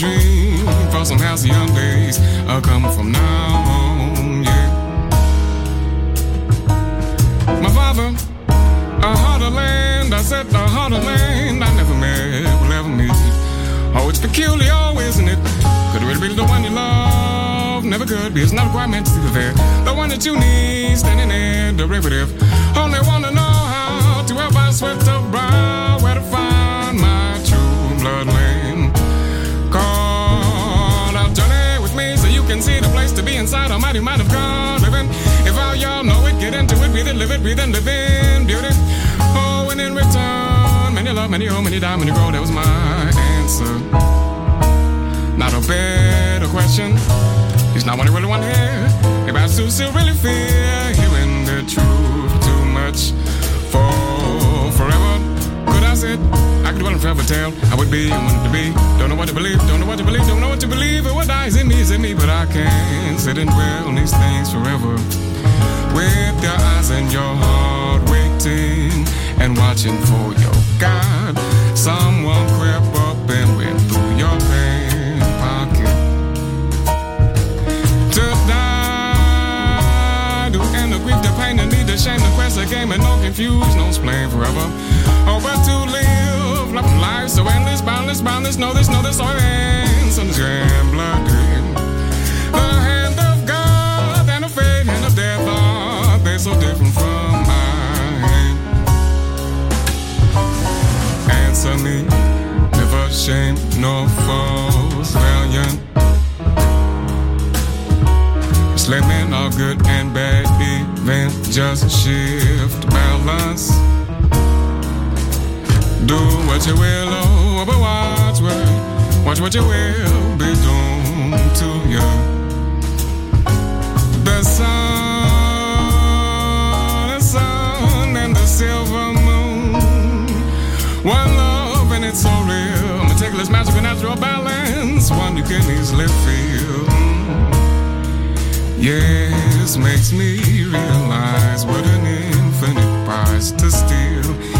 dream for some halcyon days uh, are coming from now on, yeah. My father, a harder land, I said a of land I never met will ever meet. Oh, it's peculiar, isn't it? Could really be the one you love, never could be. It's not quite meant to be there. The one that you need, standing there, derivative. Only wanna know how to ever with the brow, where to find my true bloodline. inside almighty mind of God living. If all y'all know it, get into it, breathe it, live it, breathe and live in beauty. Oh, and in return, many love, many oh, many die, many grow. That was my answer. Not a better question. It's not what I really want here. hear. If I still, still really fear hearing the truth too much for I said. I could dwell and forever tale. I would be and wanted to be. Don't know what to believe, don't know what to believe, don't know what to believe. What dies in me is in me, but I can't sit and dwell on these things forever. With your eyes and your heart waiting and watching for your God. Someone crept up and went through your pain pocket. To die, to end the grief, the pain, the need, the shame, the quest, the game, and no confusion, no explain forever. Over to live life so endless, boundless, boundless. No, this, no, this, no ends. And gambler game. The hand of God and of fate and of death are they so different from mine? Answer me, never shame nor false valiant. Slimming all good and bad even, just shift balance. Do what you will, oh, but watch what, watch what you will be done to you. The sun, the sun, and the silver moon. One love, and it's so real. Meticulous, magical, natural balance. One you can easily feel. Yes, makes me realize what an infinite price to steal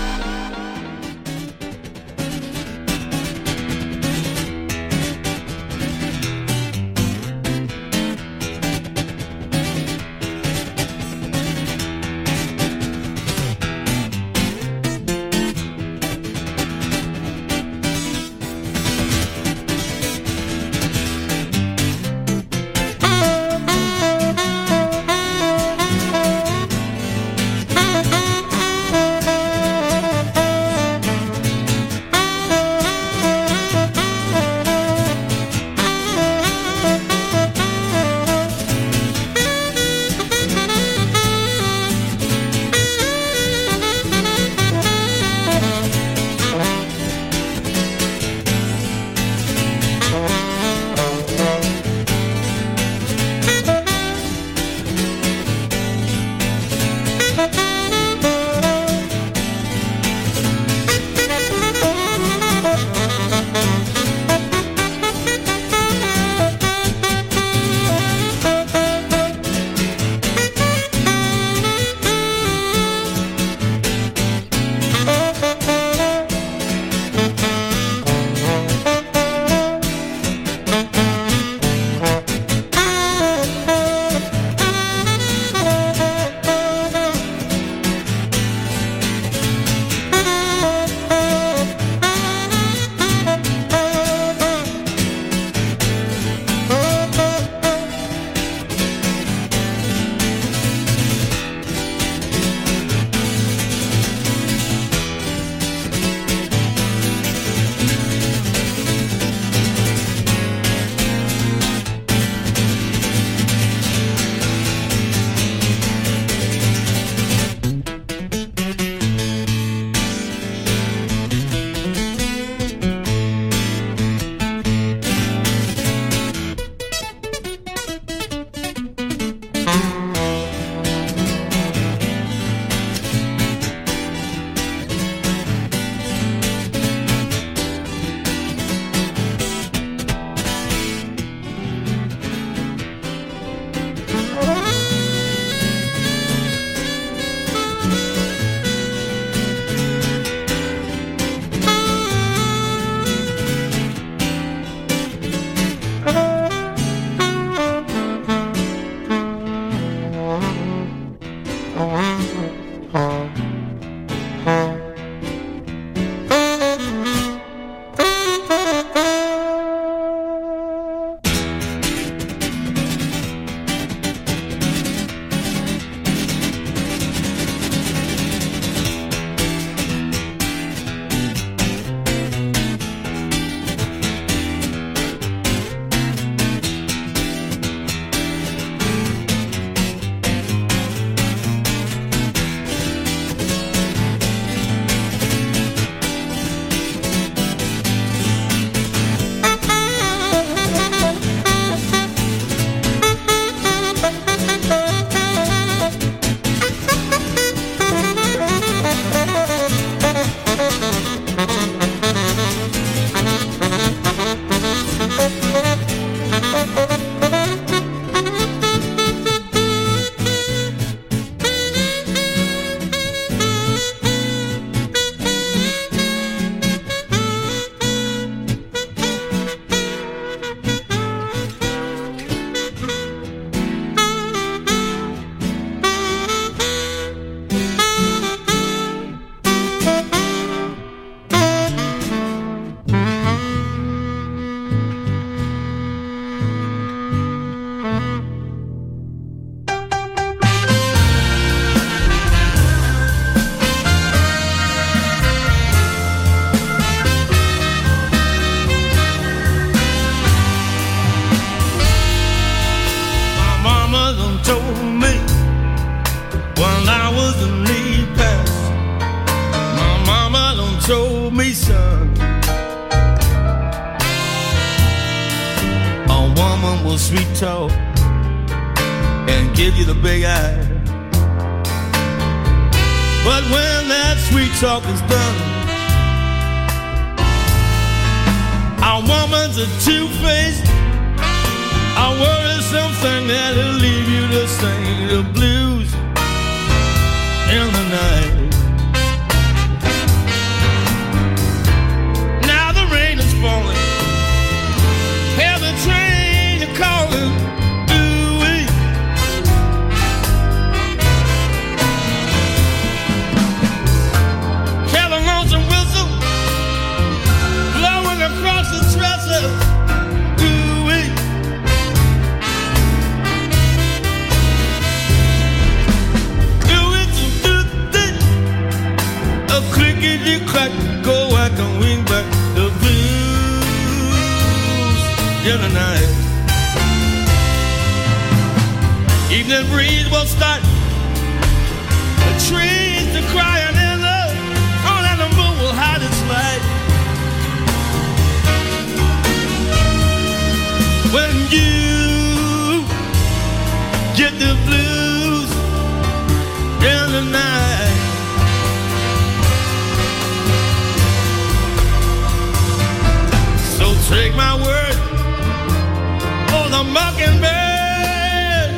Mockingbird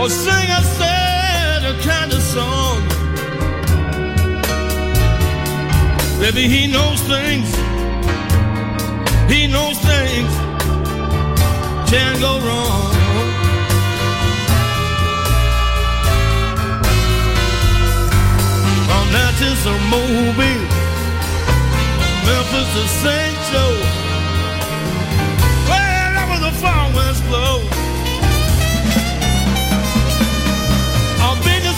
or sing a sad kind of song. Baby, he knows things. He knows things can go wrong. From Memphis to Mobile, Memphis to St. Joe, far winds blow.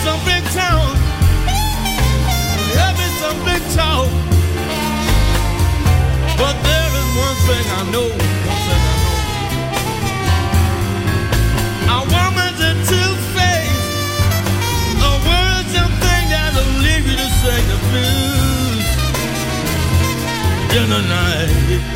some big town. Have me some big town. But there is one thing I know. Our woman's a two-faced. A words and thing that'll leave you to the blues in the night.